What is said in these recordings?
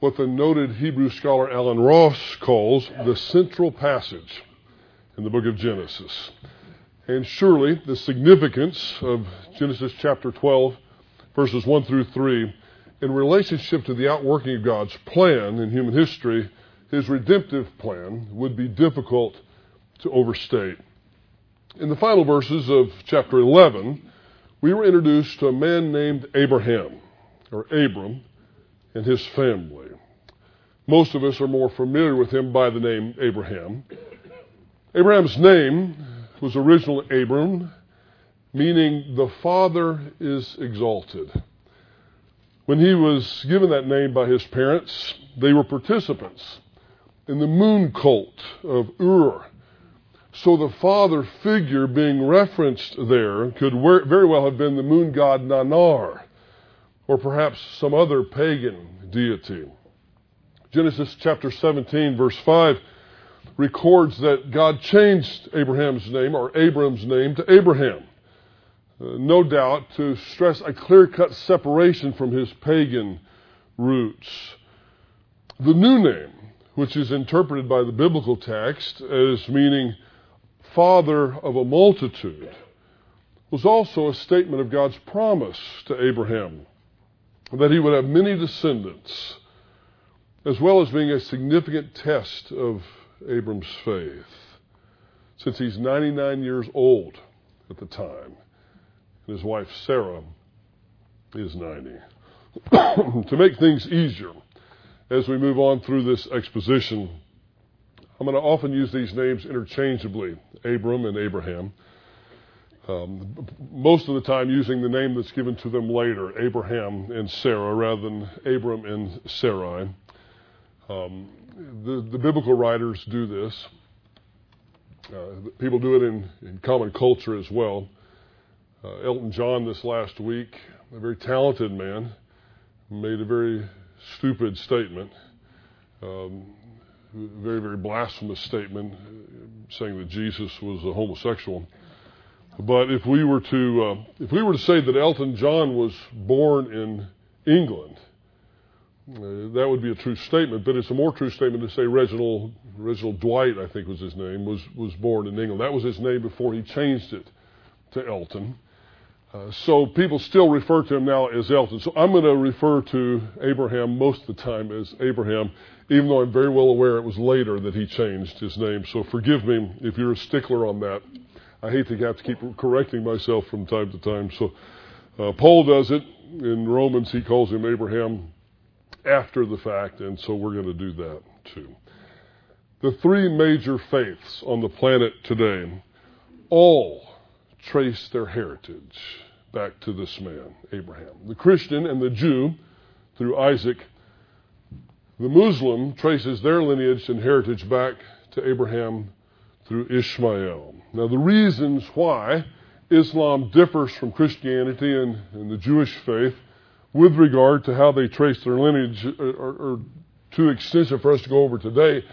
what the noted Hebrew scholar Allen Ross calls the central passage in the book of Genesis. And surely the significance of Genesis chapter 12, verses 1 through 3, in relationship to the outworking of God's plan in human history, his redemptive plan, would be difficult to overstate. In the final verses of chapter 11, we were introduced to a man named Abraham, or Abram, and his family. Most of us are more familiar with him by the name Abraham. Abraham's name was originally Abram, meaning the Father is exalted. When he was given that name by his parents, they were participants in the moon cult of Ur. So the father figure being referenced there could very well have been the moon god Nannar, or perhaps some other pagan deity. Genesis chapter 17, verse 5 records that God changed Abraham's name, or Abram's name, to Abraham. Uh, no doubt to stress a clear cut separation from his pagan roots. The new name, which is interpreted by the biblical text as meaning father of a multitude, was also a statement of God's promise to Abraham that he would have many descendants, as well as being a significant test of Abram's faith, since he's 99 years old at the time, and his wife Sarah is 90. to make things easier, as we move on through this exposition, I'm going to often use these names interchangeably Abram and Abraham. Um, most of the time using the name that's given to them later, Abraham and Sarah, rather than Abram and Sarai. Um, the, the, biblical writers do this. Uh, people do it in, in, common culture as well. Uh, Elton John, this last week, a very talented man, made a very stupid statement. Um, very, very blasphemous statement saying that Jesus was a homosexual. But if we were to uh, if we were to say that Elton John was born in England, uh, that would be a true statement. But it's a more true statement to say Reginald Reginald Dwight, I think was his name, was was born in England. That was his name before he changed it to Elton. Uh, so people still refer to him now as Elton. So I'm going to refer to Abraham most of the time as Abraham, even though I'm very well aware it was later that he changed his name. So forgive me if you're a stickler on that. I hate to have to keep correcting myself from time to time. So uh, Paul does it in Romans. He calls him Abraham after the fact, and so we're going to do that too. The three major faiths on the planet today all trace their heritage back to this man, Abraham. The Christian and the Jew, through Isaac, the Muslim traces their lineage and heritage back to Abraham through Ishmael. Now, the reasons why Islam differs from Christianity and, and the Jewish faith with regard to how they trace their lineage uh, are, are too extensive for us to go over today,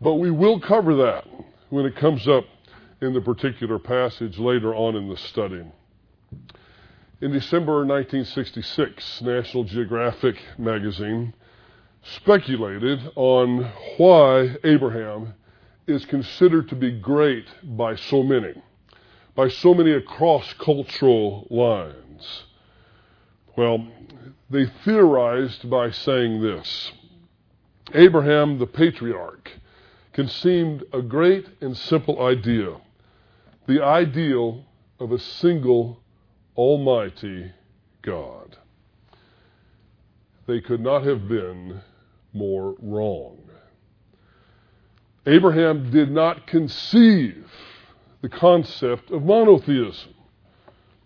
but we will cover that when it comes up in the particular passage later on in the study. In December 1966, National Geographic magazine speculated on why Abraham is considered to be great by so many, by so many across cultural lines. Well, they theorized by saying this Abraham, the patriarch, conceived a great and simple idea the ideal of a single Almighty God. They could not have been more wrong. Abraham did not conceive the concept of monotheism.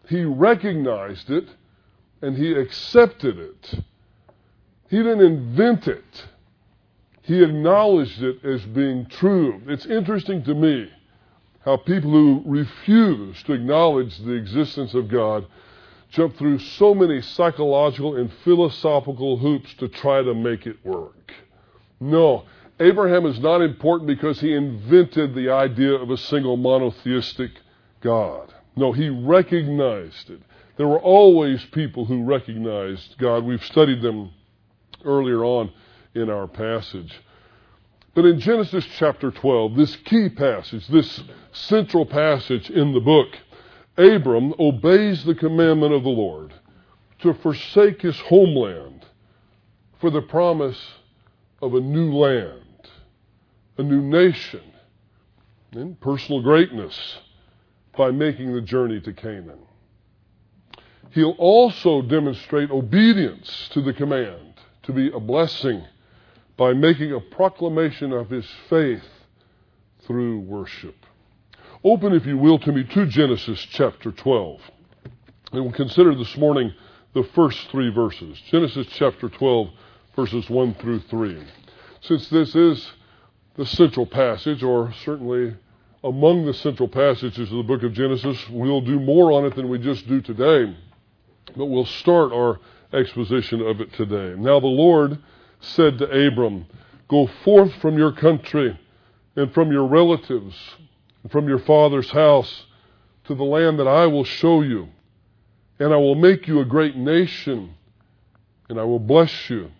He recognized it and he accepted it. He didn't invent it. He acknowledged it as being true. It's interesting to me how people who refuse to acknowledge the existence of God jump through so many psychological and philosophical hoops to try to make it work. No, Abraham is not important because he invented the idea of a single monotheistic God. No, he recognized it. There were always people who recognized God. We've studied them earlier on in our passage. But in Genesis chapter 12, this key passage, this central passage in the book, Abram obeys the commandment of the Lord to forsake his homeland for the promise of a new land, a new nation, and personal greatness by making the journey to Canaan. He'll also demonstrate obedience to the command to be a blessing by making a proclamation of his faith through worship. Open, if you will, to me to Genesis chapter 12. And we'll consider this morning the first three verses. Genesis chapter 12, verses 1 through 3. Since this is the central passage, or certainly among the central passages of the book of Genesis, we'll do more on it than we just do today. But we'll start our exposition of it today. Now the Lord said to Abram, Go forth from your country and from your relatives and from your father's house to the land that I will show you. And I will make you a great nation, and I will bless you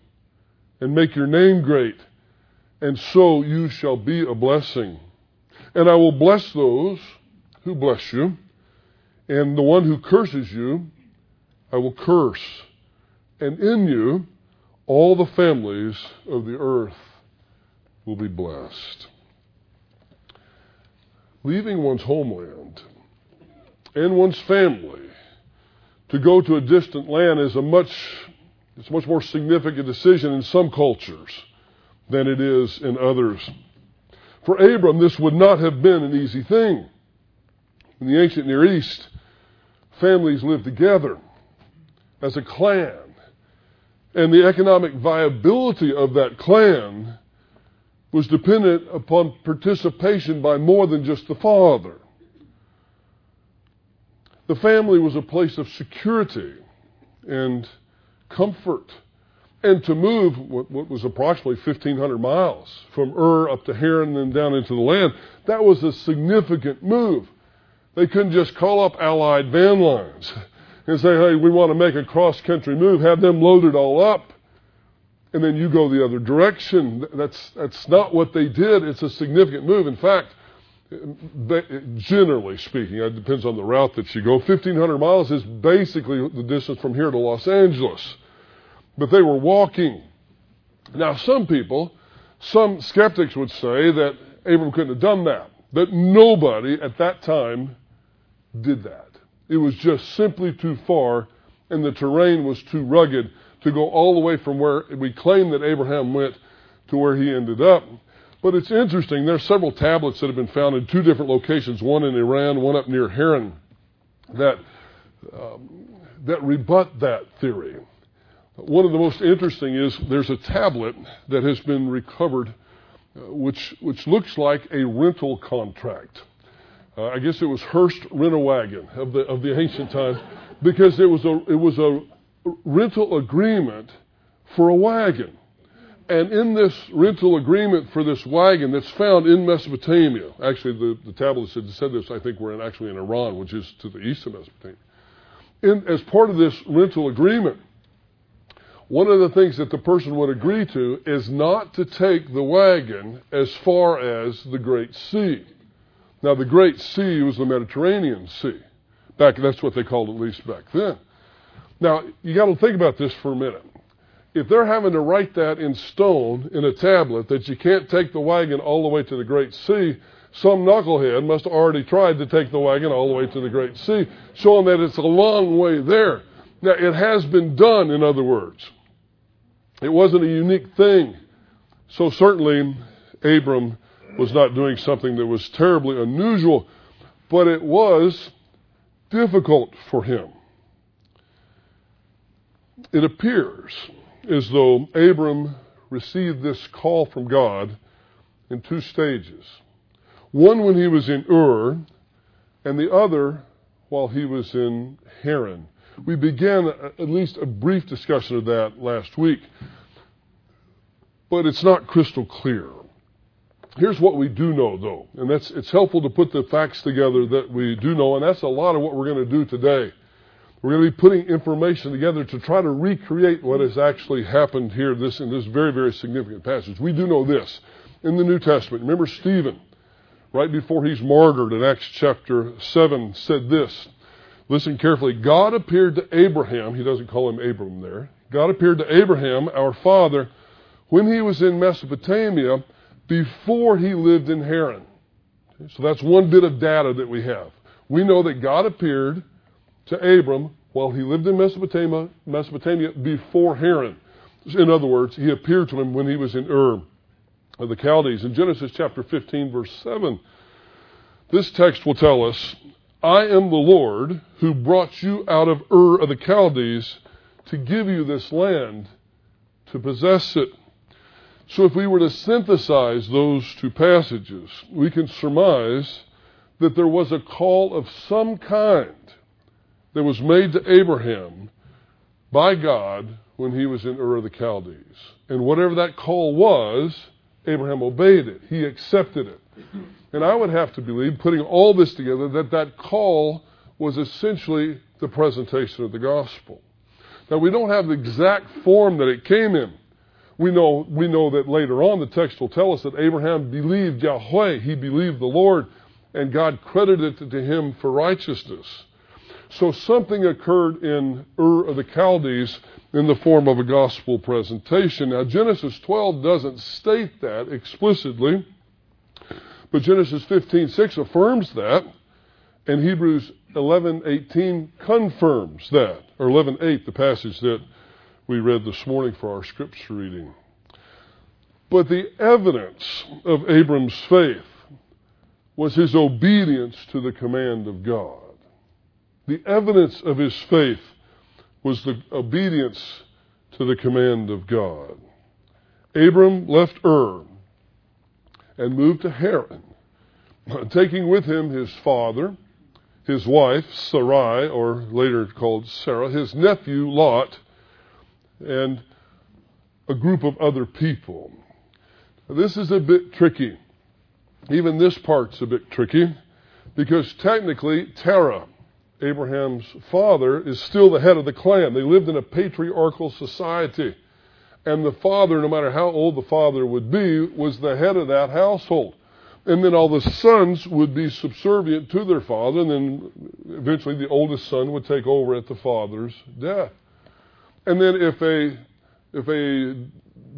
and make your name great, and so you shall be a blessing. And I will bless those who bless you, and the one who curses you, I will curse. And in you, all the families of the earth will be blessed. Leaving one's homeland and one's family to go to a distant land is a much it's a much more significant decision in some cultures than it is in others. For Abram, this would not have been an easy thing. In the ancient Near East, families lived together as a clan and the economic viability of that clan was dependent upon participation by more than just the father. The family was a place of security and comfort. And to move what, what, was approximately 1,500 miles from Ur up to Haran and then down into the land, that was a significant move. They couldn't just call up Allied van lines and say, hey, we want to make a cross country move, have them loaded all up, and then you go the other direction. That's, that's not what they did. It's a significant move. In fact, generally speaking, it depends on the route that you go. 1,500 miles is basically the distance from here to Los Angeles. But they were walking. Now, some people, some skeptics would say that Abram couldn't have done that, that nobody at that time did that. It was just simply too far, and the terrain was too rugged to go all the way from where we claim that Abraham went to where he ended up. But it's interesting. There are several tablets that have been found in two different locations, one in Iran, one up near Haran, that, um, that rebut that theory. One of the most interesting is there's a tablet that has been recovered, uh, which, which looks like a rental contract. Uh, I guess it was Hertz Rent-A-Wagon of the of the ancient times, because it was a it was a rental agreement for a wagon, and in this rental agreement for this wagon that's found in Mesopotamia, actually the the tablets that said this I think were in, actually in Iran, which is to the east of Mesopotamia. In, as part of this rental agreement, one of the things that the person would agree to is not to take the wagon as far as the Great Sea. Now, the Great Sea was the Mediterranean Sea. Back, that's what they called it, at least back then. Now, you got to think about this for a minute. If they're having to write that in stone in a tablet that you can't take the wagon all the way to the Great Sea, some knucklehead must have already tried to take the wagon all the way to the Great Sea, showing that it's a long way there. Now, it has been done, in other words. It wasn't a unique thing. So, certainly, Abram was not doing something that was terribly unusual, but it was difficult for him. It appears as though Abram received this call from God in two stages. One when he was in Ur, and the other while he was in Haran. We began at least a brief discussion of that last week, but it's not crystal clear. Here's what we do know, though, and that's it's helpful to put the facts together that we do know, and that's a lot of what we're going to do today. We're going to be putting information together to try to recreate what has actually happened here this, in this very, very significant passage. We do know this. In the New Testament, remember Stephen, right before he's martyred in Acts chapter 7, said this. Listen carefully. God appeared to Abraham. He doesn't call him Abram there. God appeared to Abraham, our father, when he was in Mesopotamia before he lived in Haran. So that's one bit of data that we have. We know that God appeared to Abram while he lived in Mesopotamia, Mesopotamia before Haran. In other words, he appeared to him when he was in Ur of the Chaldees. In Genesis chapter 15, verse 7, this text will tell us, I am the Lord who brought you out of Ur of the Chaldees to give you this land to possess it. So if we were to synthesize those two passages, we can surmise that there was a call of some kind that was made to Abraham by God when he was in Ur of the Chaldees. And whatever that call was, Abraham obeyed it. He accepted it. And I would have to believe, putting all this together, that that call was essentially the presentation of the gospel. Now, we don't have the exact form that it came in. We know, we know that later on the text will tell us that Abraham believed Yahweh. He believed the Lord, and God credited it to him for righteousness. So something occurred in Ur of the Chaldees in the form of a gospel presentation. Now, Genesis 12 doesn't state that explicitly, but Genesis 15:6 affirms that, and Hebrews 11:18 confirms that, or 11:8, the passage that we read this morning for our scripture reading. But the evidence of Abram's faith was his obedience to the command of God. The evidence of his faith was the obedience to the command of God. Abram left Ur and moved to Haran, taking with him his father, his wife, Sarai, or later called Sarah, his nephew, Lot, and a group of other people. This is a bit tricky. Even this part's a bit tricky because technically Terah Abraham's father, is still the head of the clan. They lived in a patriarchal society. And the father, no matter how old the father would be, was the head of that household. And then all the sons would be subservient to their father, and then eventually the oldest son would take over at the father's death. And then if a if a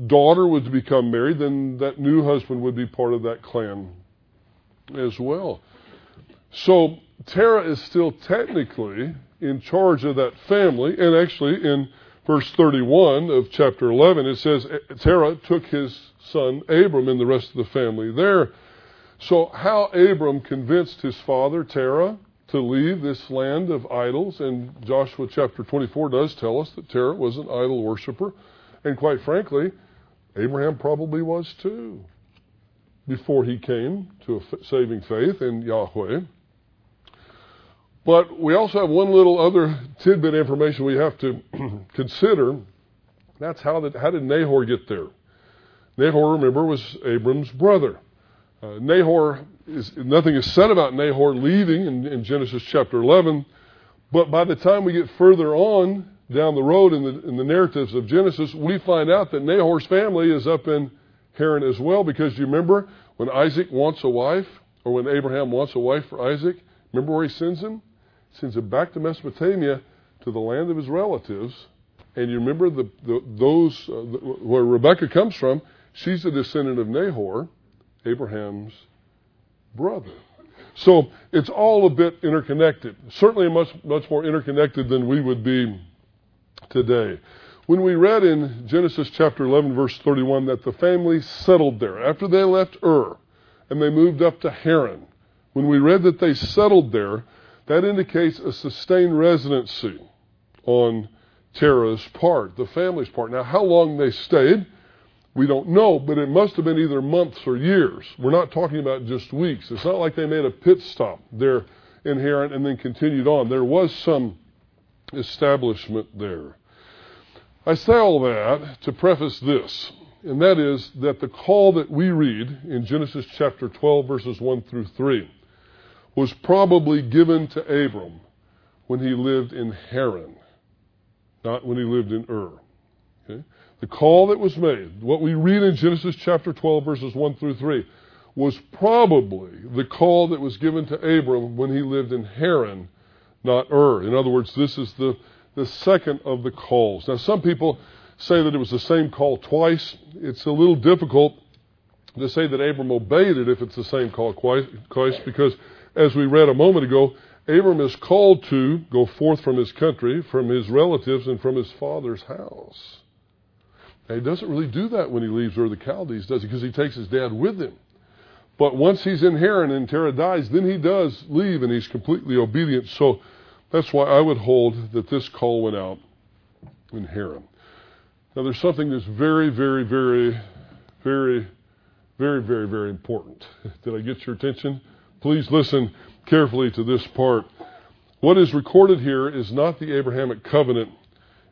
daughter was to become married, then that new husband would be part of that clan as well. So Terah is still technically in charge of that family, and actually in verse 31 of chapter 11, it says Terah took his son Abram and the rest of the family there. So, how Abram convinced his father Terah to leave this land of idols, and Joshua chapter 24 does tell us that Terah was an idol worshiper, and quite frankly, Abraham probably was too before he came to a saving faith in Yahweh. But we also have one little other tidbit information we have to consider. That's how, did, how did Nahor get there? Nahor, remember, was Abram's brother. Uh, Nahor is nothing is said about Nahor leaving in, in, Genesis chapter 11, but by the time we get further on down the road in the, in the narratives of Genesis, we find out that Nahor's family is up in Haran as well. Because you remember when Isaac wants a wife, or when Abraham wants a wife for Isaac, remember where he sends him? Sends him back to Mesopotamia to the land of his relatives. And you remember the, the those uh, the, where Rebecca comes from. She's a descendant of Nahor, Abraham's brother. So it's all a bit interconnected. Certainly much much more interconnected than we would be today. When we read in Genesis chapter 11 verse 31 that the family settled there after they left Ur and they moved up to Haran. When we read that they settled there, that indicates a sustained residency on Terah's part, the family's part. Now, how long they stayed, we don't know, but it must have been either months or years. We're not talking about just weeks. It's not like they made a pit stop there in Haran and then continued on. There was some establishment there. I say all that to preface this, and that is that the call that we read in Genesis chapter 12, verses 1 through 3, was probably given to Abram when he lived in Haran, not when he lived in Ur. Okay? The call that was made, what we read in Genesis chapter 12, verses 1 through 3, was probably the call that was given to Abram when he lived in Haran, not Ur. In other words, this is the, the second of the calls. Now, some people say that it was the same call twice. It's a little difficult to say that Abram obeyed it if it's the same call twice, because as we read a moment ago, Abram is called to go forth from his country, from his relatives, and from his father's house. Now, he doesn't really do that when he leaves Ur the Chaldees, does he? Because he takes his dad with him. But once he's in Haran and Terah dies, then he does leave and he's completely obedient. So that's why I would hold that this call went out in Haran. Now, there's something that's very, very, very, very, very, very, very important. Did I get your attention? Please listen carefully to this part. What is recorded here is not the Abrahamic covenant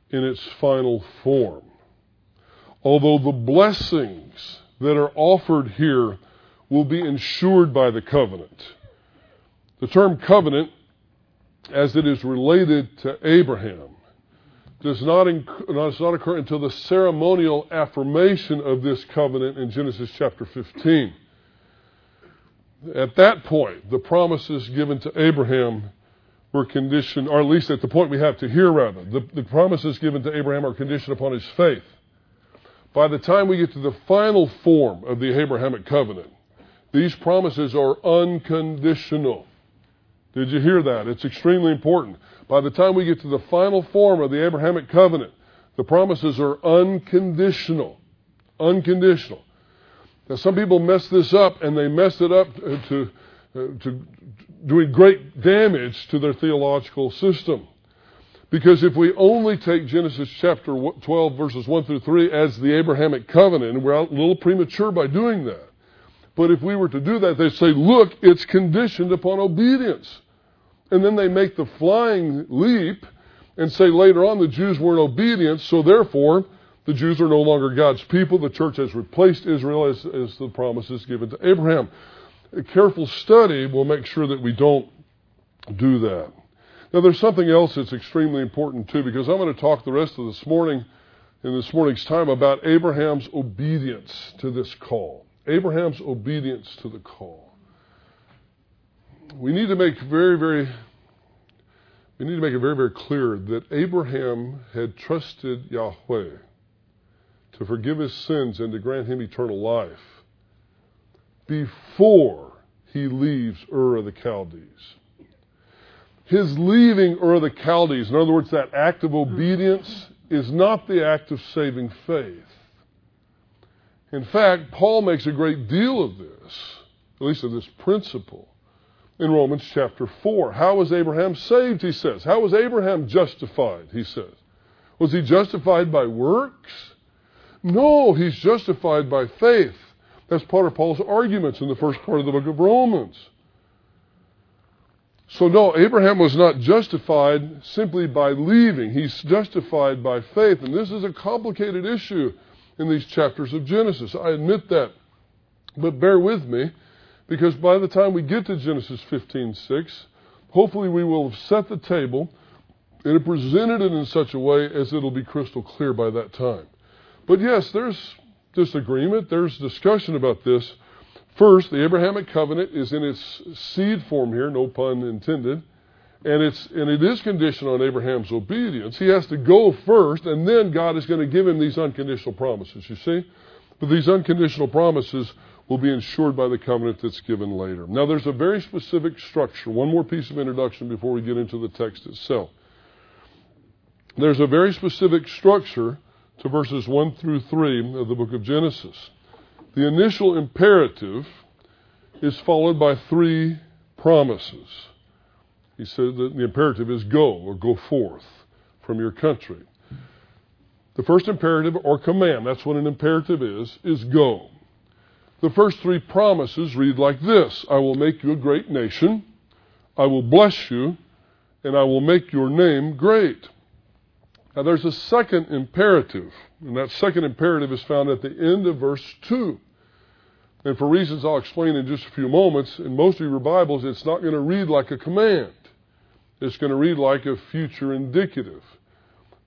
in its final form. Although the blessings that are offered here will be ensured by the covenant. The term covenant, as it is related to Abraham, does not, does not occur until the ceremonial affirmation of this covenant in Genesis chapter 15. At that point, the promises given to Abraham were conditioned, or at least at the point we have to hear, rather, the, the promises given to Abraham are conditioned upon his faith. By the time we get to the final form of the Abrahamic covenant, these promises are unconditional. Did you hear that? It's extremely important. By the time we get to the final form of the Abrahamic covenant, the promises are unconditional. Unconditional. Now, some people mess this up, and they mess it up to, uh, to doing great damage to their theological system. Because if we only take Genesis chapter 12, verses 1 through 3 as the Abrahamic covenant, we're a little premature by doing that. But if we were to do that, they say, look, it's conditioned upon obedience. And then they make the flying leap and say later on the Jews weren't obedient, so therefore the Jews are no longer God's people. The church has replaced Israel as, as the promises given to Abraham. A careful study will make sure that we don't do that. Now, there's something else that's extremely important too, because I'm going to talk the rest of this morning, in this morning's time, about Abraham's obedience to this call. Abraham's obedience to the call. We need to make very, very, we need to make it very, very clear that Abraham had trusted Yahweh to forgive his sins and to grant him eternal life before he leaves Ur of the Chaldees. His leaving Ur of the Chaldees, in other words, that act of obedience, is not the act of saving faith. In fact, Paul makes a great deal of this, at least of this principle, in Romans chapter 4. How was Abraham saved, he says? How was Abraham justified, he says? Was he justified by works? No, he's justified by faith. That's part of Paul's arguments in the first part of the book of Romans. So, no, Abraham was not justified simply by leaving. He's justified by faith. And this is a complicated issue in these chapters of Genesis. I admit that. But bear with me, because by the time we get to Genesis 15:6, hopefully we will have set the table and have presented it in such a way as it'll be crystal clear by that time. But yes, there's disagreement, there's discussion about this. First, the Abrahamic covenant is in its seed form here, no pun intended, and it's and it is conditioned on Abraham's obedience. He has to go first, and then God is going to give him these unconditional promises. You see, but these unconditional promises will be ensured by the covenant that's given later. Now, there's a very specific structure. One more piece of introduction before we get into the text itself. There's a very specific structure to verses 1 through 3 of the book of Genesis. The initial imperative is followed by three promises. He said that the imperative is go or go forth from your country. The first imperative or command, that's what an imperative is, is go. The first three promises read like this I will make you a great nation, I will bless you, and I will make your name great. Now, there's a second imperative, and that second imperative is found at the end of verse 2. And for reasons I'll explain in just a few moments, in most of your Bibles, it's not going to read like a command. it's going to read like a future indicative.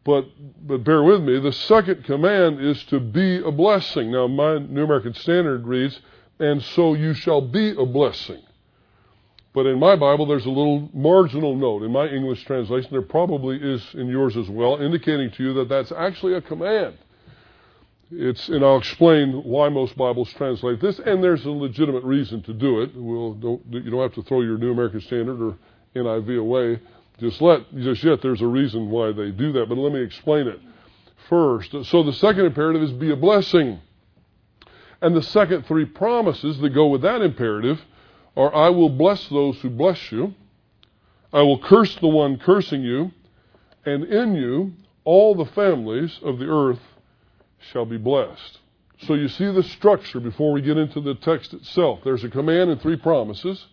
But, but bear with me, the second command is to be a blessing. Now, my New American Standard reads, and so you shall be a blessing. But in my Bible, there's a little marginal note. In my English translation, there probably is in yours as well, indicating to you that that's actually a command. It's, and I'll explain why most Bibles translate this, and there's a legitimate reason to do it. We'll, don't, you don't have to throw your New American Standard or NIV away just let just yet. There's a reason why they do that, but let me explain it first. So the second imperative is be a blessing, and the second three promises that go with that imperative are: I will bless those who bless you, I will curse the one cursing you, and in you all the families of the earth shall be blessed. So you see the structure before we get into the text itself. There's a command and three promises,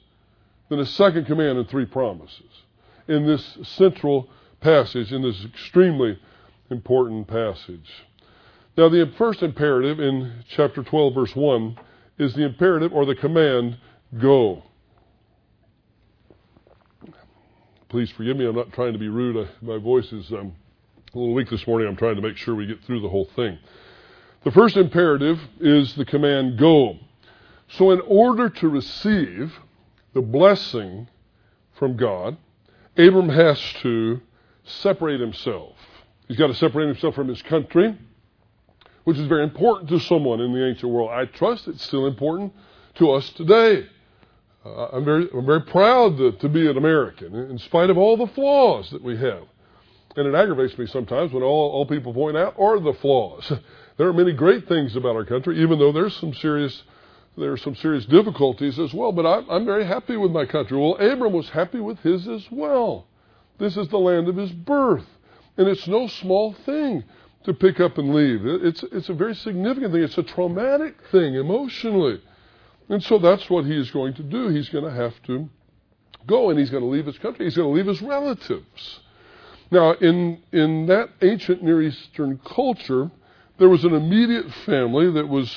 then a second command and three promises in this central passage, in this extremely important passage. Now, the first imperative in chapter 12, verse 1, is the imperative or the command go. Please forgive me, I'm not trying to be rude. my voice is um, a little weak this morning. I'm trying to make sure we get through the whole thing. The first imperative is the command go. So, in order to receive the blessing from God, Abram has to separate himself. He's got to separate himself from his country, which is very important to someone in the ancient world. I trust it's still important to us today. I'm very, I'm very proud to, to be an American, in spite of all the flaws that we have. And it aggravates me sometimes when all, all people point out are the flaws. There are many great things about our country, even though there's some serious there are some serious difficulties as well. But I'm, I'm very happy with my country. Well, Abram was happy with his as well. This is the land of his birth, and it's no small thing to pick up and leave. It's it's a very significant thing. It's a traumatic thing emotionally, and so that's what he's going to do. He's going to have to go, and he's going to leave his country. He's going to leave his relatives. Now, in in that ancient Near Eastern culture, there was an immediate family that was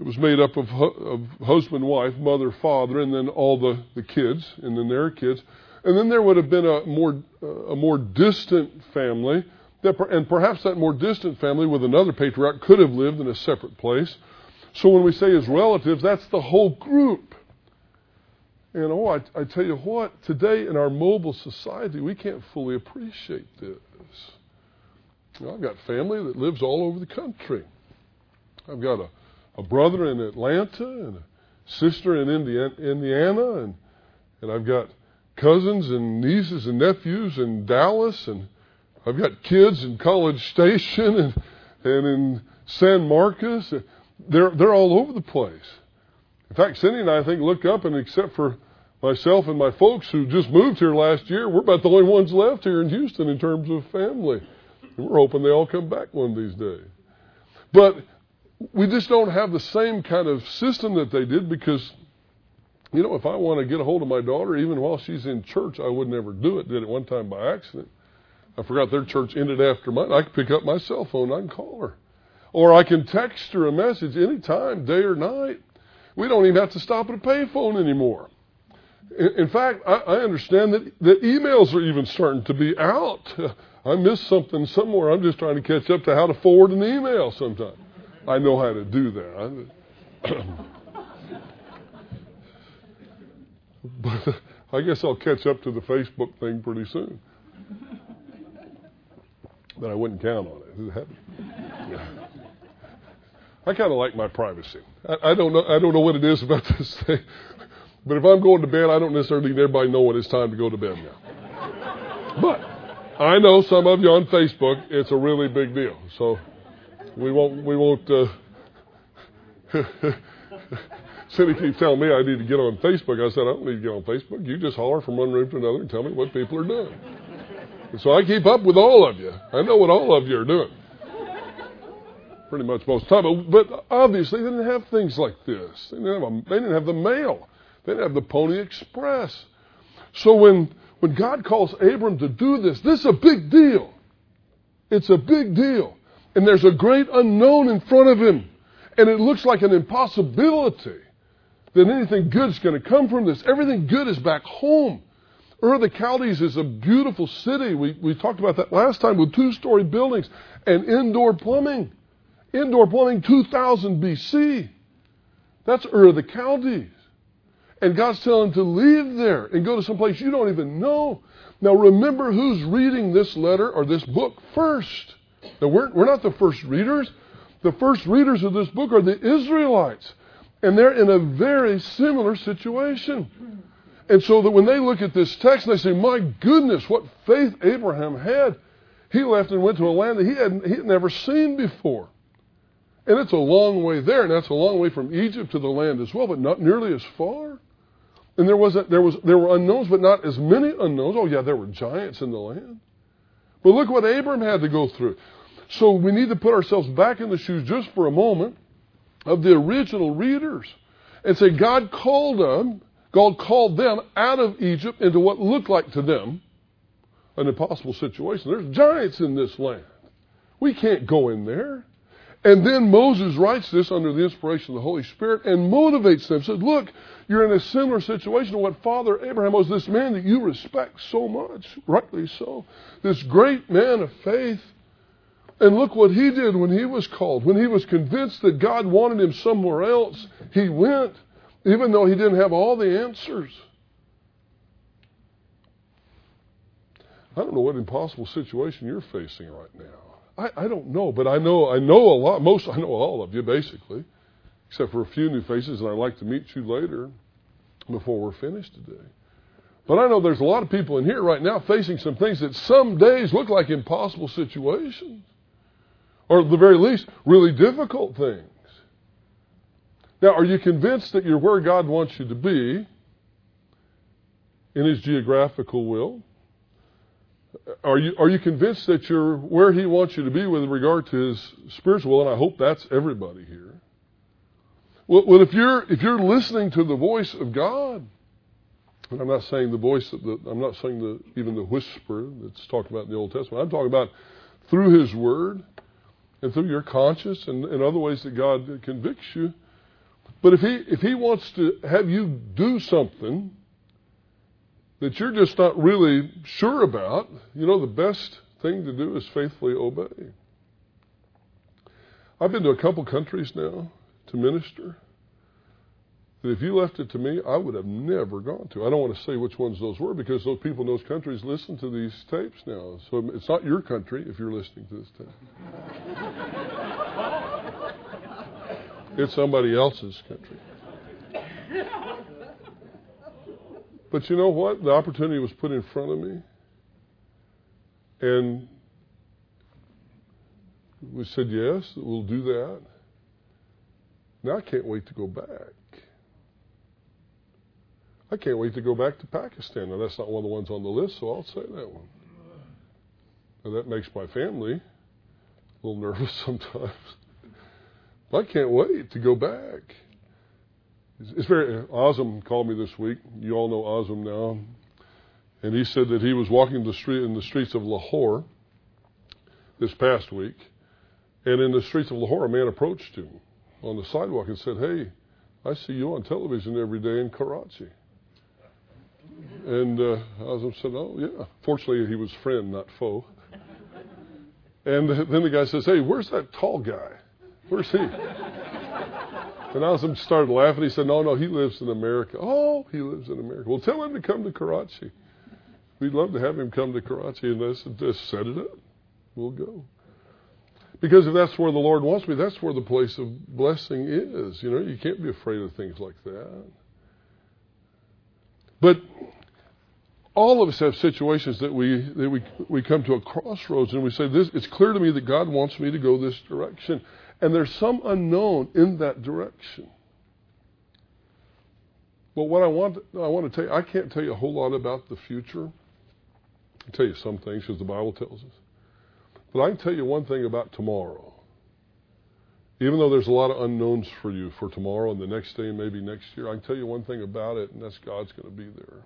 it was made up of, of husband, wife, mother, father, and then all the, the kids, and then their kids. And then there would have been a more, a more distant family, that, and perhaps that more distant family with another patriarch could have lived in a separate place. So when we say his relatives, that's the whole group. And oh, I, I tell you what, today in our mobile society, we can't fully appreciate this. You know, I've got family that lives all over the country. I've got a a brother in Atlanta and a sister in Indiana, and and I've got cousins and nieces and nephews in Dallas, and I've got kids in College Station and and in San Marcos. They're they're all over the place. In fact, Cindy and I, I think look up and except for myself and my folks who just moved here last year, we're about the only ones left here in Houston in terms of family. And we're hoping they all come back one of these days. But we just don't have the same kind of system that they did because, you know, if I want to get a hold of my daughter, even while she's in church, I would never do it. Did it one time by accident. I forgot their church ended after mine. I can pick up my cell phone. I can call her. Or I can text her a message anytime, day or night. We don't even have to stop at a payphone anymore. In, fact, I, understand that, emails are even starting to be out. I missed something somewhere. I'm just trying to catch up to how to forward an email sometimes. I know how to do that. but I guess I'll catch up to the Facebook thing pretty soon. But I wouldn't count on it. I kind of like my privacy. I, I, don't know. I don't know what it is about this thing, but if I'm going to bed, I don't necessarily need everybody knowing it's time to go to bed now. But I know some of you on Facebook, it's a really big deal. So we won't. We won't. Uh, Cindy keeps telling me I need to get on Facebook. I said I don't need to get on Facebook. You just holler from one room to another and tell me what people are doing. And so I keep up with all of you. I know what all of you are doing. Pretty much most of the time. But, but obviously they didn't have things like this. They didn't, have a, they didn't have the mail. They didn't have the Pony Express. So when when God calls Abram to do this, this is a big deal. It's a big deal and there's a great unknown in front of him. And it looks like an impossibility that anything good is going to come from this. Everything good is back home. Ur the Chaldees is a beautiful city. We, we talked about that last time with two story buildings and indoor plumbing. Indoor plumbing 2000 BC. That's Ur of the Chaldees. And God's telling to leave there and go to some place you don't even know. Now remember who's reading this letter or this book first. Now we're, we're not the first readers. The first readers of this book are the Israelites. And they're in a very similar situation. And so that when they look at this text, they say, My goodness, what faith Abraham had. He left and went to a land that he had, he had never seen before. And it's a long way there, and that's a long way from Egypt to the land as well, but not nearly as far. And there was a, there was there were unknowns, but not as many unknowns. Oh yeah, there were giants in the land. But look what Abram had to go through. So we need to put ourselves back in the shoes just for a moment of the original readers and say God called them, God called them out of Egypt into what looked like to them an impossible situation. There's giants in this land. We can't go in there. And then Moses writes this under the inspiration of the Holy Spirit and motivates them. Says, look, you're in a similar situation to what Father Abraham was, this man that you respect so much, rightly so. This great man of faith. And look what he did when he was called. When he was convinced that God wanted him somewhere else, he went, even though he didn't have all the answers. I don't know what impossible situation you're facing right now. I, I don't know, but I know I know a lot. Most I know all of you basically, except for a few new faces, and I'd like to meet you later before we're finished today. But I know there's a lot of people in here right now facing some things that some days look like impossible situations, or at the very least, really difficult things. Now, are you convinced that you're where God wants you to be in His geographical will? Are you, are you convinced that you're where He wants you to be with regard to His spiritual? And I hope that's everybody here. Well, well if you're if you're listening to the voice of God, and I'm not saying the voice of the I'm not saying the even the whisper that's talked about in the Old Testament. I'm talking about through His Word and through your conscience and, and other ways that God convicts you. But if He if He wants to have you do something that you're just not really sure about, you know, the best thing to do is faithfully obey. I've been to a couple countries now to minister that if you left it to me, I would have never gone to. I don't want to say which ones those were because those people in those countries listen to these tapes now. So it's not your country if you're listening to this tape. it's somebody else's country. But you know what? The opportunity was put in front of me. And we said, yes, we'll do that. Now I can't wait to go back. I can't wait to go back to Pakistan. Now, that's not one of the ones on the list, so I'll say that one. And that makes my family a little nervous sometimes. I can't wait to go back. It's very. Azam called me this week. You all know Azam now, and he said that he was walking the street in the streets of Lahore this past week, and in the streets of Lahore, a man approached him on the sidewalk and said, "Hey, I see you on television every day in Karachi." And uh, Azam said, "Oh yeah." Fortunately, he was friend, not foe. And then the guy says, "Hey, where's that tall guy? Where's he?" And Azam started laughing. He said, No, no, he lives in America. Oh, he lives in America. Well, tell him to come to Karachi. We'd love to have him come to Karachi. And I said, Just set it up. We'll go. Because if that's where the Lord wants me, that's where the place of blessing is. You know, you can't be afraid of things like that. But all of us have situations that we that we we come to a crossroads and we say, "This it's clear to me that God wants me to go this direction." And there's some unknown in that direction. But what I want, I want to tell you, I can't tell you a whole lot about the future. I tell you some things because the Bible tells us. But I can tell you one thing about tomorrow. Even though there's a lot of unknowns for you for tomorrow and the next day and maybe next year, I can tell you one thing about it, and that's God's going to be there.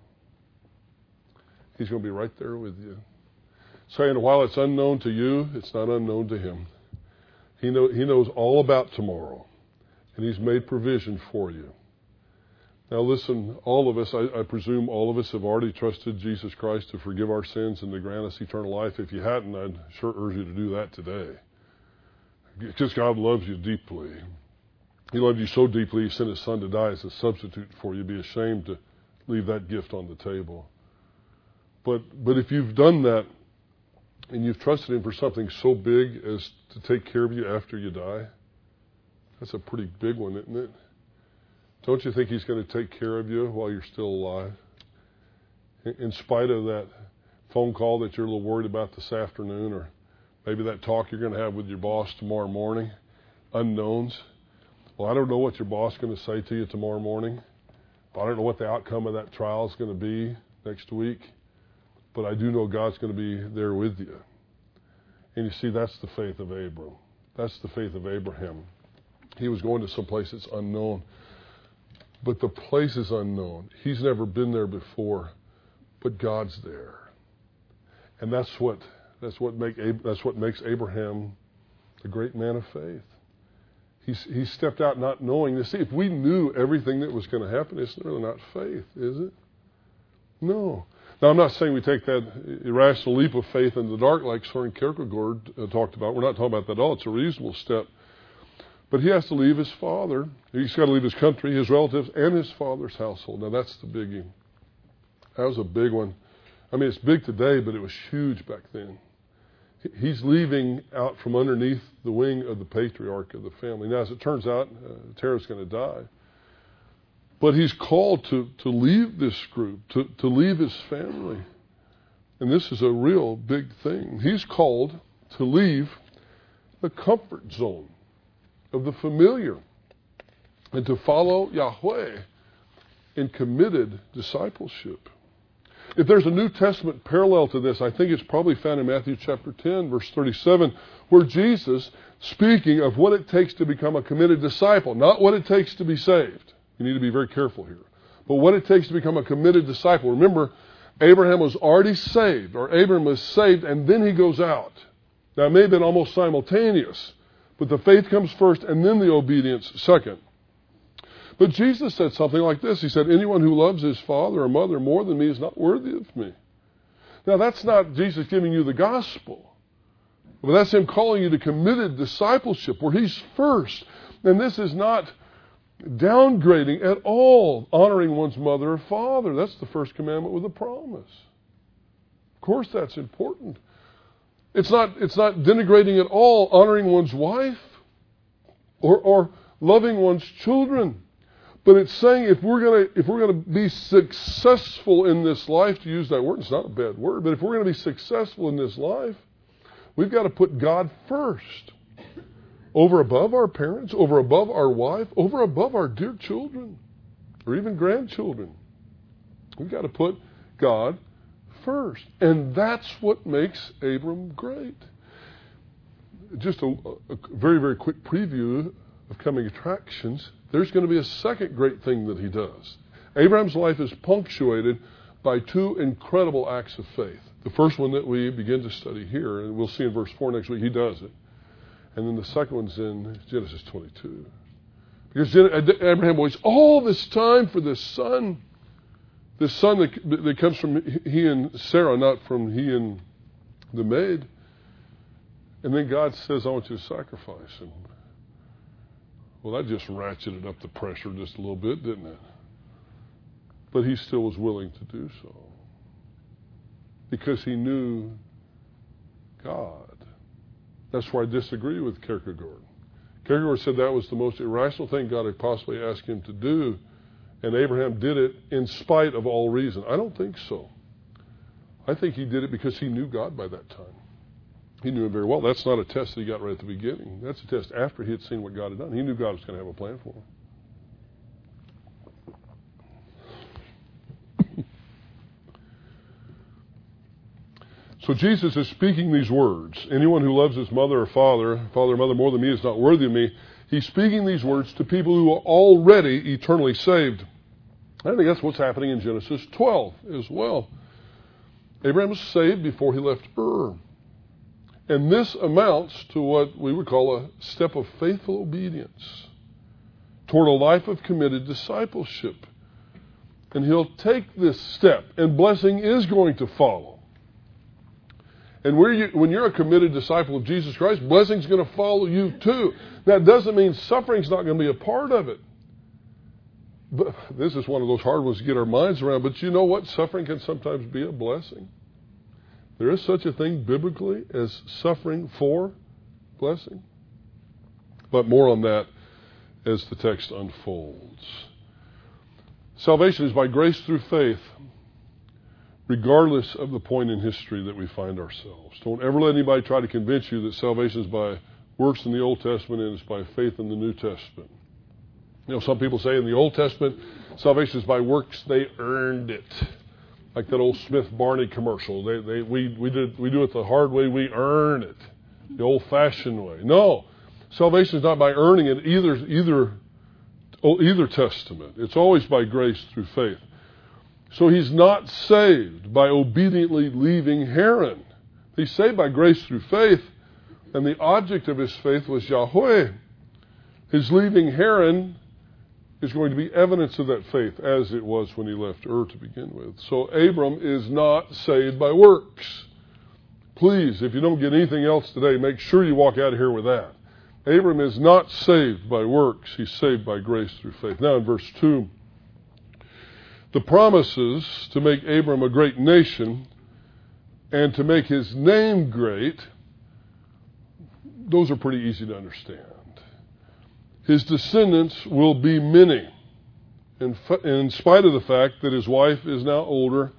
He's going to be right there with you. Saying, while it's unknown to you, it's not unknown to Him. He, know, he knows all about tomorrow, and He's made provision for you. Now, listen, all of us, I, I, presume all of us have already trusted Jesus Christ to forgive our sins and to grant us eternal life. If you hadn't, I'd sure urge you to do that today. Because God loves you deeply. He loved you so deeply, He sent His Son to die as a substitute for you. Be ashamed to leave that gift on the table. But, but if you've done that and you've trusted Him for something so big as to take care of you after you die, that's a pretty big one, isn't it? Don't you think He's going to take care of you while you're still alive? In spite of that phone call that you're a little worried about this afternoon, or maybe that talk you're going to have with your boss tomorrow morning, unknowns. Well, I don't know what your boss is going to say to you tomorrow morning. I don't know what the outcome of that trial is going to be next week, but I do know God's going to be there with you. And you see, that's the faith of Abram. That's the faith of Abraham. He was going to some place that's unknown but the place is unknown. He's never been there before, but God's there. And that's what that's what make that's what makes Abraham a great man of faith. He's he stepped out not knowing. See, if we knew everything that was going to happen, it's really not faith, is it? No. Now, I'm not saying we take that irrational leap of faith in the dark like Soren Kierkegaard uh, talked about. We're not talking about that at all. It's a reasonable step but he has to leave his father. He's got to leave his country, his relatives, and his father's household. Now, that's the biggie. That was a big one. I mean, it's big today, but it was huge back then. He's leaving out from underneath the wing of the patriarch of the family. Now, as it turns out, uh, Terah's going to die. But he's called to, to leave this group, to, to leave his family. And this is a real big thing. He's called to leave the comfort zone of the familiar and to follow Yahweh in committed discipleship. If there's a New Testament parallel to this, I think it's probably found in Matthew chapter 10, verse 37, where Jesus, speaking of what it takes to become a committed disciple, not what it takes to be saved. You need to be very careful here. But what it takes to become a committed disciple. Remember, Abraham was already saved, or Abraham was saved, and then he goes out. Now, it may have been almost simultaneous. But the faith comes first and then the obedience second. But Jesus said something like this He said, Anyone who loves his father or mother more than me is not worthy of me. Now, that's not Jesus giving you the gospel. But that's him calling you to committed discipleship where he's first. And this is not downgrading at all honoring one's mother or father. That's the first commandment with a promise. Of course, that's important. It's not, it's not denigrating at all honoring one's wife or, or loving one's children. But it's saying if we're going to if we're going to be successful in this life, to use that word, it's not a bad word, but if we're going to be successful in this life, we've got to put God first. Over above our parents, over above our wife, over above our dear children, or even grandchildren. We've got to put God first. And that's what makes Abram great. Just a, a very, very quick preview of coming attractions. There's going to be a second great thing that he does. Abraham's life is punctuated by two incredible acts of faith. The first one that we begin to study here, and we'll see in verse 4 next week, he does it. And then the second one's in Genesis 22. Because uh, Abraham waits all this time for this son this son that, that comes from he and Sarah, not from he and the maid. And then God says, I want you to sacrifice him. Well, that just ratcheted up the pressure just a little bit, didn't it? But he still was willing to do so. Because he knew God. That's why I disagree with Kierkegaard. Kierkegaard said that was the most irrational thing God had possibly asked him to do and Abraham did it in spite of all reason. I don't think so. I think he did it because he knew God by that time. He knew him very well. That's not a test that he got right at the beginning. That's a test after he had seen what God had done. He knew God was going to have a plan for him. So Jesus is speaking these words. Anyone who loves his mother or father, father or mother more than me is not worthy of me. He's speaking these words to people who are already eternally saved. I think that's what's happening in Genesis 12 as well. Abraham was saved before he left Ur. And this amounts to what we would call a step of faithful obedience toward a life of committed discipleship. And he'll take this step, and blessing is going to follow. And you, when you're a committed disciple of Jesus Christ, blessing's going to follow you too. That doesn't mean suffering's not going to be a part of it. But this is one of those hard ones to get our minds around. But you know what? Suffering can sometimes be a blessing. There is such a thing biblically as suffering for blessing. But more on that as the text unfolds. Salvation is by grace through faith, regardless of the point in history that we find ourselves. Don't ever let anybody try to convince you that salvation is by works in the Old Testament and it's by faith in the New Testament. You know, some people say in the Old Testament, salvation is by works, they earned it. Like that old Smith Barney commercial. They, they, we, we, did, we do it the hard way, we earn it. The old fashioned way. No. Salvation is not by earning it either, either, oh, either testament. It's always by grace through faith. So he's not saved by obediently leaving Haran. He's saved by grace through faith, and the object of his faith was Yahweh. His leaving Haran is going to be evidence of that faith as it was when he left Ur to begin with. So Abram is not saved by works. Please, if you don't get anything else today, make sure you walk out of here with that. Abram is not saved by works, he's saved by grace through faith. Now in verse 2, the promises to make Abram a great nation and to make his name great, those are pretty easy to understand. His descendants will be many, in, in spite of the fact that his wife is now older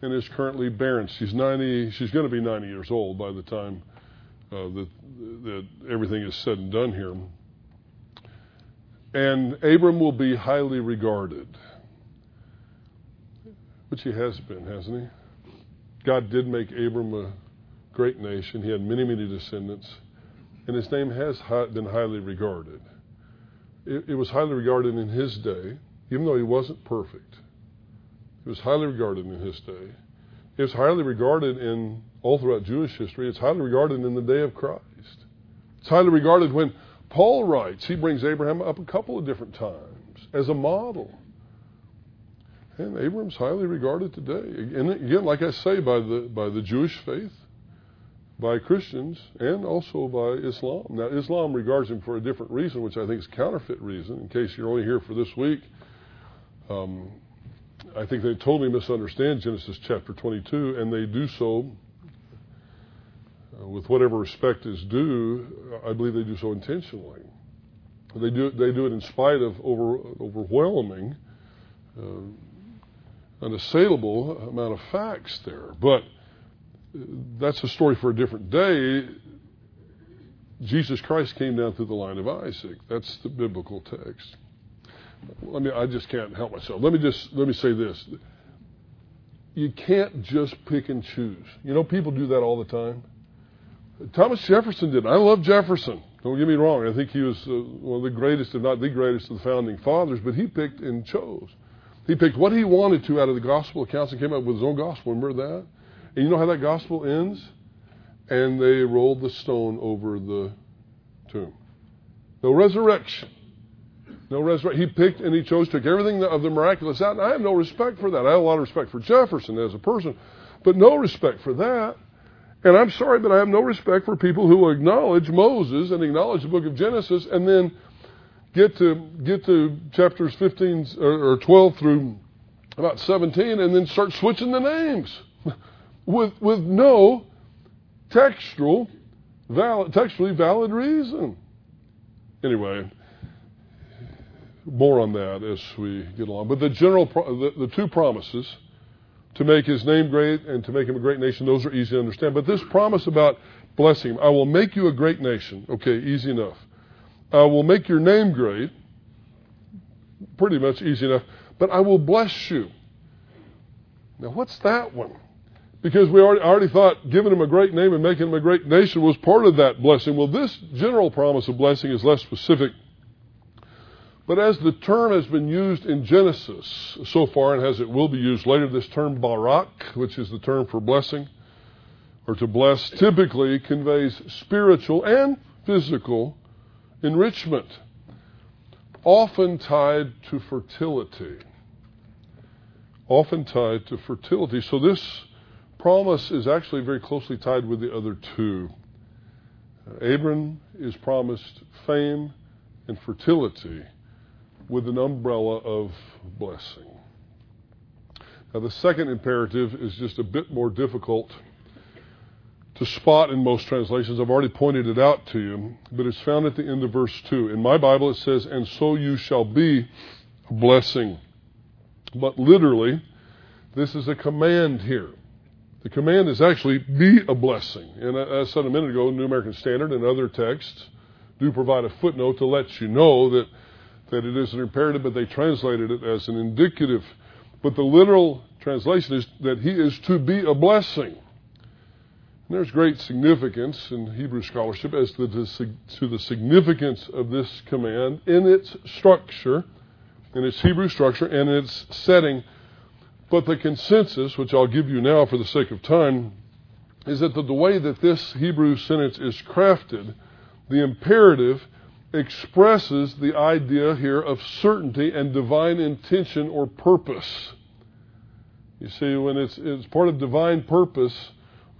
and is currently barren. She's 90, she's going to be 90 years old by the time uh, that, that everything is said and done here. And Abram will be highly regarded, which he has been, hasn't he? God did make Abram a great nation. He had many, many descendants, and his name has been highly regarded it, it was highly regarded in his day, even though he wasn't perfect. It was highly regarded in his day. It was highly regarded in all throughout Jewish history. It's highly regarded in the day of Christ. It's highly regarded when Paul writes. He brings Abraham up a couple of different times as a model. And Abram's highly regarded today. And again, like I say, by the by the Jewish faith, by Christians and also by Islam. Now, Islam regards him for a different reason, which I think is counterfeit reason. In case you're only here for this week, um, I think they totally misunderstand Genesis chapter 22, and they do so uh, with whatever respect is due. I believe they do so intentionally. They do they do it in spite of over, overwhelming, uh, unassailable amount of facts there, but that's a story for a different day. Jesus Christ came down through the line of Isaac. That's the biblical text. Let me I just can't help myself. Let me just let me say this. You can't just pick and choose. You know people do that all the time. Thomas Jefferson did. I love Jefferson. Don't get me wrong. I think he was uh, one of the greatest, if not the greatest, of the founding fathers. But he picked and chose. He picked what he wanted to out of the gospel accounts and came up with his own gospel. Remember that? And you know how that gospel ends? And they rolled the stone over the tomb. No resurrection. No resurrection. He picked and he chose, took everything of the miraculous out. And I have no respect for that. I have a lot of respect for Jefferson as a person, but no respect for that. And I'm sorry, but I have no respect for people who acknowledge Moses and acknowledge the book of Genesis and then get to get to chapters 15 or 12 through about 17 and then start switching the names with, with no textual, valid, textually valid reason. Anyway, more on that as we get along. But the general, the, the two promises to make his name great and to make him a great nation, those are easy to understand. But this promise about blessing him, I will make you a great nation. Okay, easy enough. I will make your name great. Pretty much easy enough. But I will bless you. Now, what's that one? because we already, already thought giving him a great name and making him a great nation was part of that blessing. Well, this general promise of blessing is less specific. But as the term has been used in Genesis so far, and as it will be used later, this term barak, which is the term for blessing, or to bless, typically conveys spiritual and physical enrichment, often tied to fertility. often tied to fertility. So this promise is actually very closely tied with the other two. Uh, Abram is promised fame and fertility with an umbrella of blessing. Now, the second imperative is just a bit more difficult to spot in most translations. I've already pointed it out to you, but it's found at the end of verse 2. In my Bible, it says, And so you shall be a blessing. But literally, this is a command here. The command is actually be a blessing. And as I said a minute ago, New American Standard and other texts do provide a footnote to let you know that, that it is an imperative, but they translated it as an indicative. But the literal translation is that he is to be a blessing. And there's great significance in Hebrew scholarship as to the, to the significance of this command in its structure, in its Hebrew structure, and its setting but the consensus, which I'll give you now for the sake of time, is that the, the way that this Hebrew sentence is crafted, the imperative expresses the idea here of certainty and divine intention or purpose. You see, when it's, it's part of divine purpose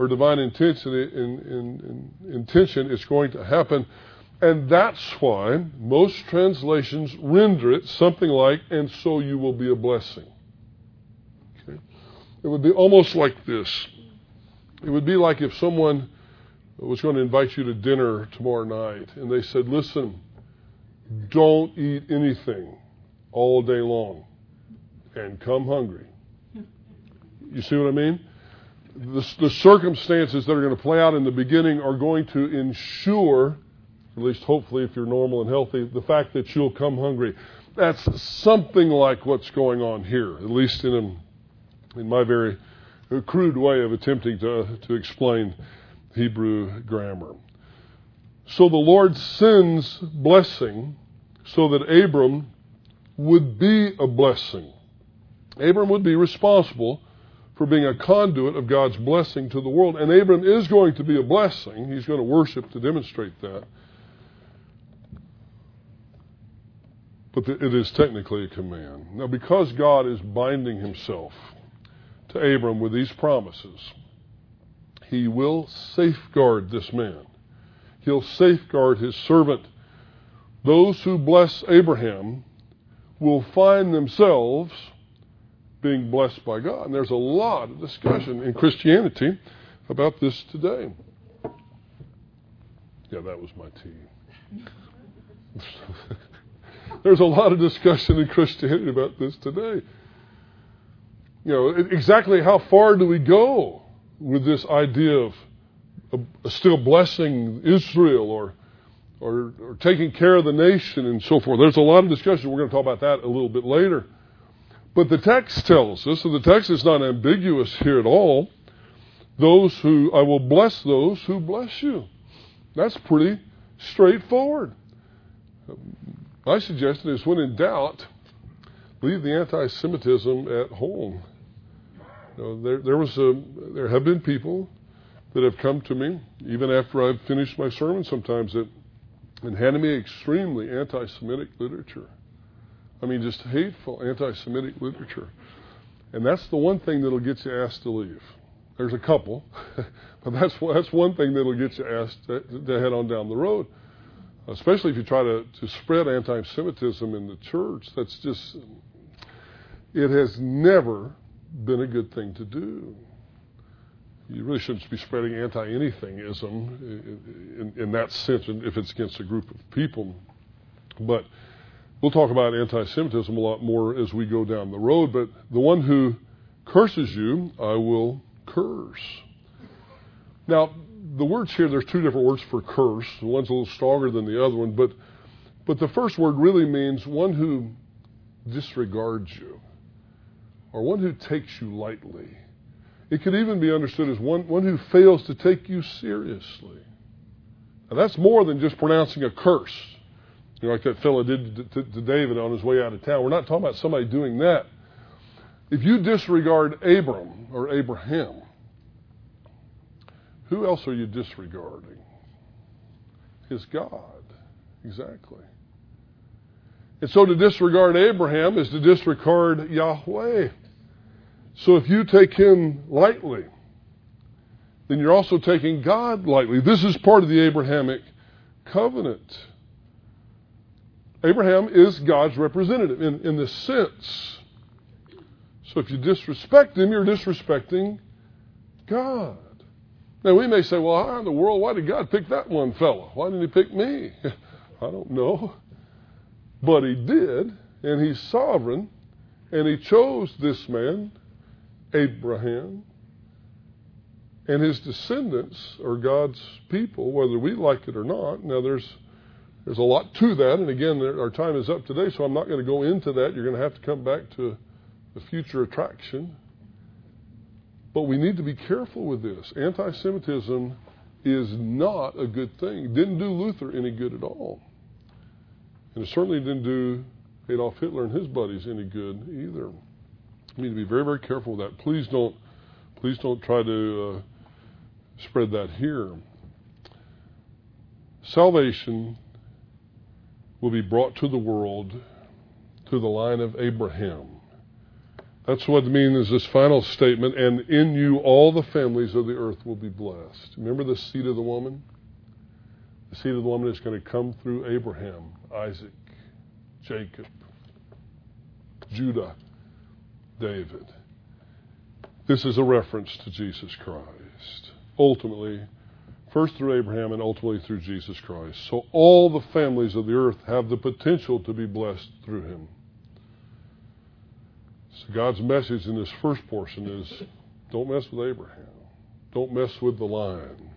or divine intention, in, in, in, intention, it's going to happen. And that's why most translations render it something like, and so you will be a blessing. It would be almost like this. It would be like if someone was going to invite you to dinner tomorrow night and they said, Listen, don't eat anything all day long and come hungry. You see what I mean? The, the, circumstances that are going to play out in the beginning are going to ensure, at least hopefully if you're normal and healthy, the fact that you'll come hungry. That's something like what's going on here, at least in a in my very crude way of attempting to, to explain Hebrew grammar. So the Lord sends blessing so that Abram would be a blessing. Abram would be responsible for being a conduit of God's blessing to the world. And Abram is going to be a blessing. He's going to worship to demonstrate that. But it is technically a command. Now, because God is binding himself to Abram with these promises. He will safeguard this man. He'll safeguard his servant. Those who bless Abraham will find themselves being blessed by God. And there's a lot of discussion in Christianity about this today. Yeah, that was my tea. there's a lot of discussion in Christianity about this today you know, exactly how far do we go with this idea of, still blessing Israel or, or, or taking care of the nation and so forth? There's a lot of discussion. We're going to talk about that a little bit later. But the text tells us, and the text is not ambiguous here at all, those who, I will bless those who bless you. That's pretty straightforward. My suggestion is when in doubt, leave the anti Semitism at home. You know, there, there, was a, there have been people that have come to me, even after I've finished my sermon sometimes, that, and handed me extremely anti Semitic literature. I mean, just hateful anti Semitic literature. And that's the one thing that'll get you asked to leave. There's a couple, but that's, that's one thing that'll get you asked to, to head on down the road especially if you try to, to spread anti Semitism in the church. That's just, it has never been a good thing to do. You really shouldn't be spreading anti anythingism in, in, in that sense, if it's against a group of people. But we'll talk about anti Semitism a lot more as we go down the road. But the one who curses you, I will curse. Now, the words here, there's two different words for curse. The One's a little stronger than the other one, but but the first word really means one who disregards you or one who takes you lightly. It could even be understood as one, one who fails to take you seriously. Now, that's more than just pronouncing a curse, you know, like that fellow did to, to, to David on his way out of town. We're not talking about somebody doing that. If you disregard Abram or Abraham, who else are you disregarding? His God. Exactly. And so to disregard Abraham is to disregard Yahweh. So if you take him lightly, then you're also taking God lightly. This is part of the Abrahamic covenant. Abraham is God's representative in, in this sense. So if you disrespect him, you're disrespecting God. Now we may say, well, how in the world, why did God pick that one fellow? Why didn't he pick me? I don't know. But he did, and he's sovereign, and he chose this man, Abraham, and his descendants are God's people, whether we like it or not. Now there's there's a lot to that, and again, our time is up today, so I'm not going to go into that. You're going to have to come back to the future attraction. But we need to be careful with this. Anti Semitism is not a good thing. Didn't do Luther any good at all. And it certainly didn't do Adolf Hitler and his buddies any good either. We need to be very, very careful with that. Please don't, please don't try to uh, spread that here. Salvation will be brought to the world through the line of Abraham. That's what it means this final statement, and in you all the families of the earth will be blessed. Remember the seed of the woman? The seed of the woman is going to come through Abraham, Isaac, Jacob, Judah, David. This is a reference to Jesus Christ. Ultimately, first through Abraham and ultimately through Jesus Christ. So all the families of the earth have the potential to be blessed through him. So God's message in this first portion is don't mess with Abraham. Don't mess with the lion.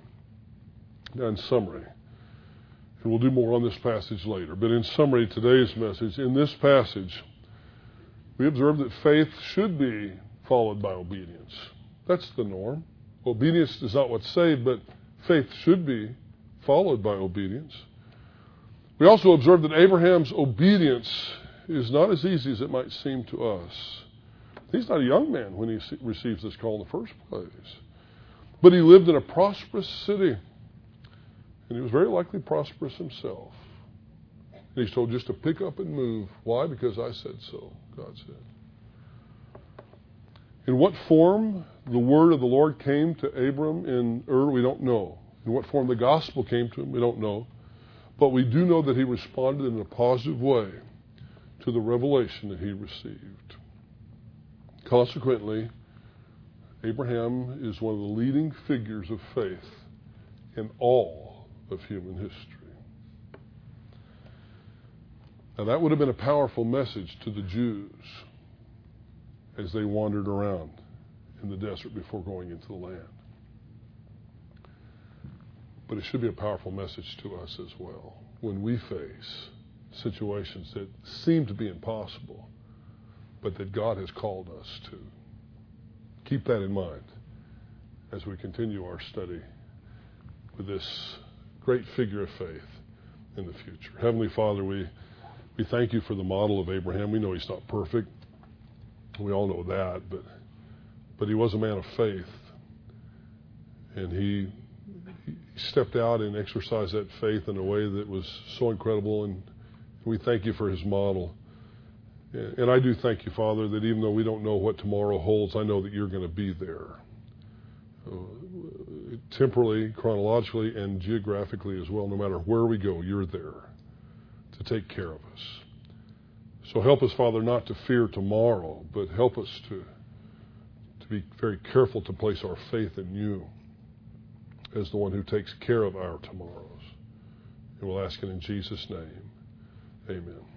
Now, in summary, and we'll do more on this passage later, but in summary, today's message, in this passage, we observe that faith should be followed by obedience. That's the norm. Obedience is not what's saved, but faith should be followed by obedience. We also observe that Abraham's obedience is not as easy as it might seem to us. He's not a young man when he receives this call in the first place. But he lived in a prosperous city. And he was very likely prosperous himself. And he's told just to pick up and move. Why? Because I said so, God said. In what form the word of the Lord came to Abram in Ur, we don't know. In what form the gospel came to him, we don't know. But we do know that he responded in a positive way to the revelation that he received. Consequently, Abraham is one of the leading figures of faith in all of human history. Now, that would have been a powerful message to the Jews as they wandered around in the desert before going into the land. But it should be a powerful message to us as well when we face situations that seem to be impossible but that God has called us to. Keep that in mind as we continue our study with this great figure of faith in the future. Heavenly Father, we, we thank you for the model of Abraham. We know he's not perfect. We all know that, but but he was a man of faith. And he, he stepped out and exercised that faith in a way that was so incredible and we thank you for his model. And I do thank you, Father, that even though we don't know what tomorrow holds, I know that you're going to be there. Uh, temporally, chronologically, and geographically as well. No matter where we go, you're there to take care of us. So help us, Father, not to fear tomorrow, but help us to, to be very careful to place our faith in you as the one who takes care of our tomorrows. And we'll ask it in Jesus' name. Amen.